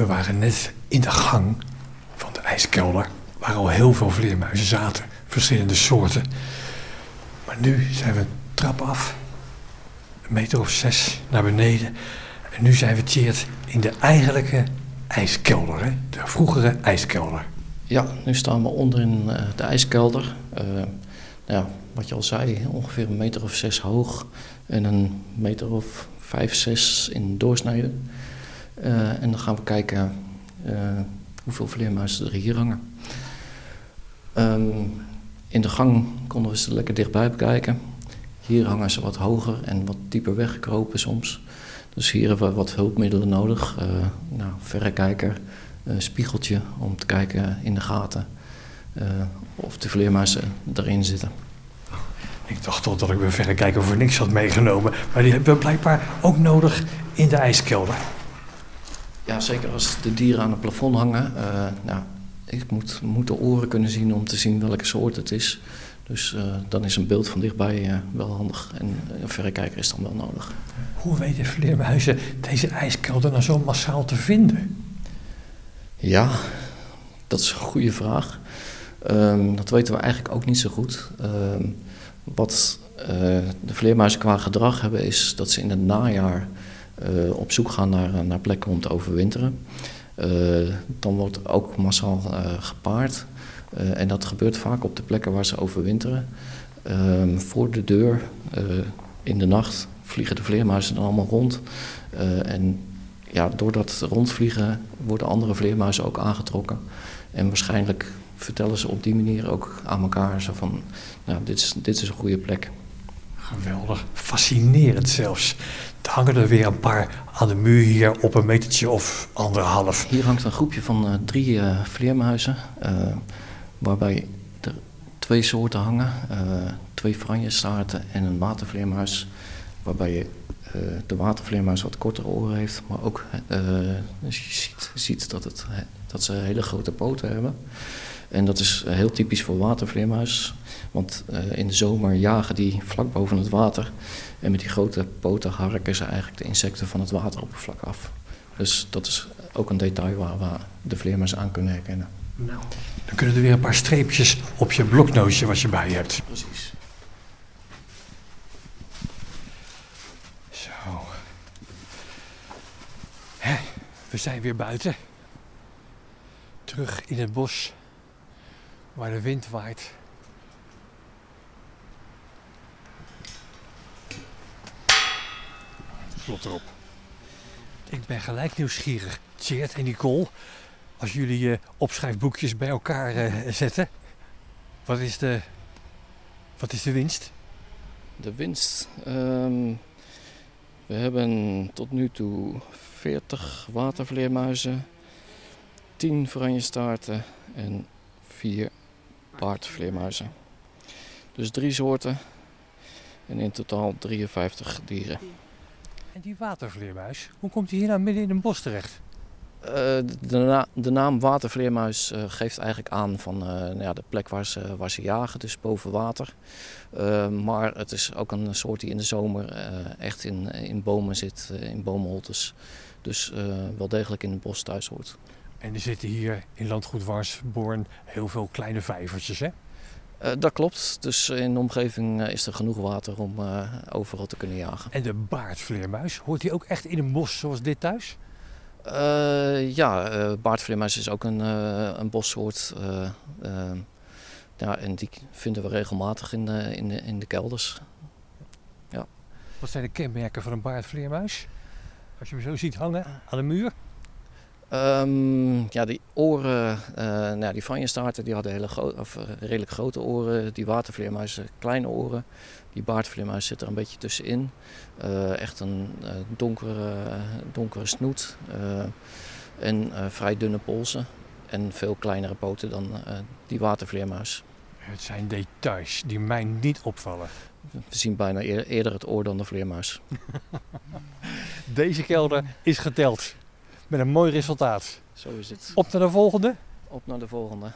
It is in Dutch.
We waren net in de gang van de ijskelder, waar al heel veel vleermuizen zaten, verschillende soorten. Maar nu zijn we een trap af, een meter of zes naar beneden. En nu zijn we Tjeerd in de eigenlijke ijskelder, hè? de vroegere ijskelder. Ja, nu staan we onder in uh, de ijskelder. Uh, ja, wat je al zei, ongeveer een meter of zes hoog en een meter of vijf, zes in doorsnede. Uh, en dan gaan we kijken hoeveel vleermuizen er hier hangen. Um, in de gang konden we ze lekker dichtbij bekijken. Hier hangen ze wat hoger en wat dieper weggekropen soms. Dus hier hebben we wat hulpmiddelen nodig. Uh, nou, verrekijker, uh, spiegeltje om te kijken in de gaten of de vleermuizen erin zitten. Ik dacht toch dat ik mijn verrekijker voor niks had meegenomen. Maar die hebben we blijkbaar ook nodig in de ijskelder. Ja, zeker als de dieren aan het plafond hangen. nou, ik moet, moet de oren kunnen zien om te zien welke soort het is. Dus uh, dan is een beeld van dichtbij uh, wel handig en een verrekijker is dan wel nodig. Hoe weten vleermuizen deze ijskelder nou zo massaal te vinden? Ja, dat is een goede vraag. Um, dat weten we eigenlijk ook niet zo goed. Um, wat uh, de vleermuizen qua gedrag hebben is dat ze in het najaar op zoek gaan naar, naar plekken om te overwinteren. dan wordt ook massaal gepaard. En dat gebeurt vaak op de plekken waar ze overwinteren. Uh, voor de deur, in de nacht, vliegen de vleermuizen dan allemaal rond. en ja, door dat rondvliegen worden andere vleermuizen ook aangetrokken. En waarschijnlijk vertellen ze op die manier ook aan elkaar zo van, nou, dit is, dit is een goede plek. Geweldig, fascinerend zelfs. Hangen er weer een paar aan de muur hier op een metertje of anderhalf. Hier hangt een groepje van drie uh, vleermuizen waarbij er twee soorten hangen. Twee franjestaarten en een watervleermuis. Waarbij je de watervleermuis wat kortere oren heeft. Maar ook dus je ziet, ziet dat, het, dat ze hele grote poten hebben. En dat is heel typisch voor watervleermuis. Want in de zomer jagen die vlak boven het water. En met die grote poten harken ze eigenlijk de insecten van het wateroppervlak af. Dus dat is ook een detail waar we de vleermuis aan kunnen herkennen. Nou, dan kunnen er weer een paar streepjes op je bloknootje wat je bij je hebt. Precies. Zo. Hè, we zijn weer buiten. Terug in het bos waar de wind waait. Slot erop. Ik ben gelijk nieuwsgierig. Tjeerd en Nicole, als jullie je opschrijfboekjes bij elkaar uh, zetten, wat is, de, wat is de winst? De winst. Um, we hebben tot nu toe 40 watervleermuizen, 10 staarten en 4 baardvleermuizen. Dus drie soorten en in totaal 53 dieren. En die watervleermuis, hoe komt die hier nou midden in een bos terecht? Uh, de, na de, naam watervleermuis uh, geeft eigenlijk aan van uh, nou ja, de plek waar ze, waar ze jagen, dus boven water. maar het is ook een soort die in de zomer echt in, in bomen zit, in boomholtes. Dus wel degelijk in het bos thuis hoort. En er zitten hier in landgoed Warsborn heel veel kleine vijvertjes, hè? dat klopt. Dus in de omgeving is er genoeg water om overal te kunnen jagen. En de baardvleermuis, hoort die ook echt in een bos zoals dit thuis? Uh, ja, baardvleermuis is ook een, een bossoort. ja, en die vinden we regelmatig in de, in de, in de kelders. Ja. Wat zijn de kenmerken van een baardvleermuis? Als je hem zo ziet hangen aan de muur? Um, ja, die oren, nou, die vanjestaarten die hadden hele gro of, redelijk grote oren. Die watervleermuizen kleine oren. Die baardvleermuis zit er een beetje tussenin. Uh, echt een uh, donkere, donkere snoet. Uh, en vrij dunne polsen. En veel kleinere poten dan die watervleermuis. Het zijn details die mij niet opvallen. We zien bijna eer, eerder het oor dan de vleermuis. Deze kelder is geteld. Met een mooi resultaat. Zo is het. Op naar de volgende. Op naar de volgende.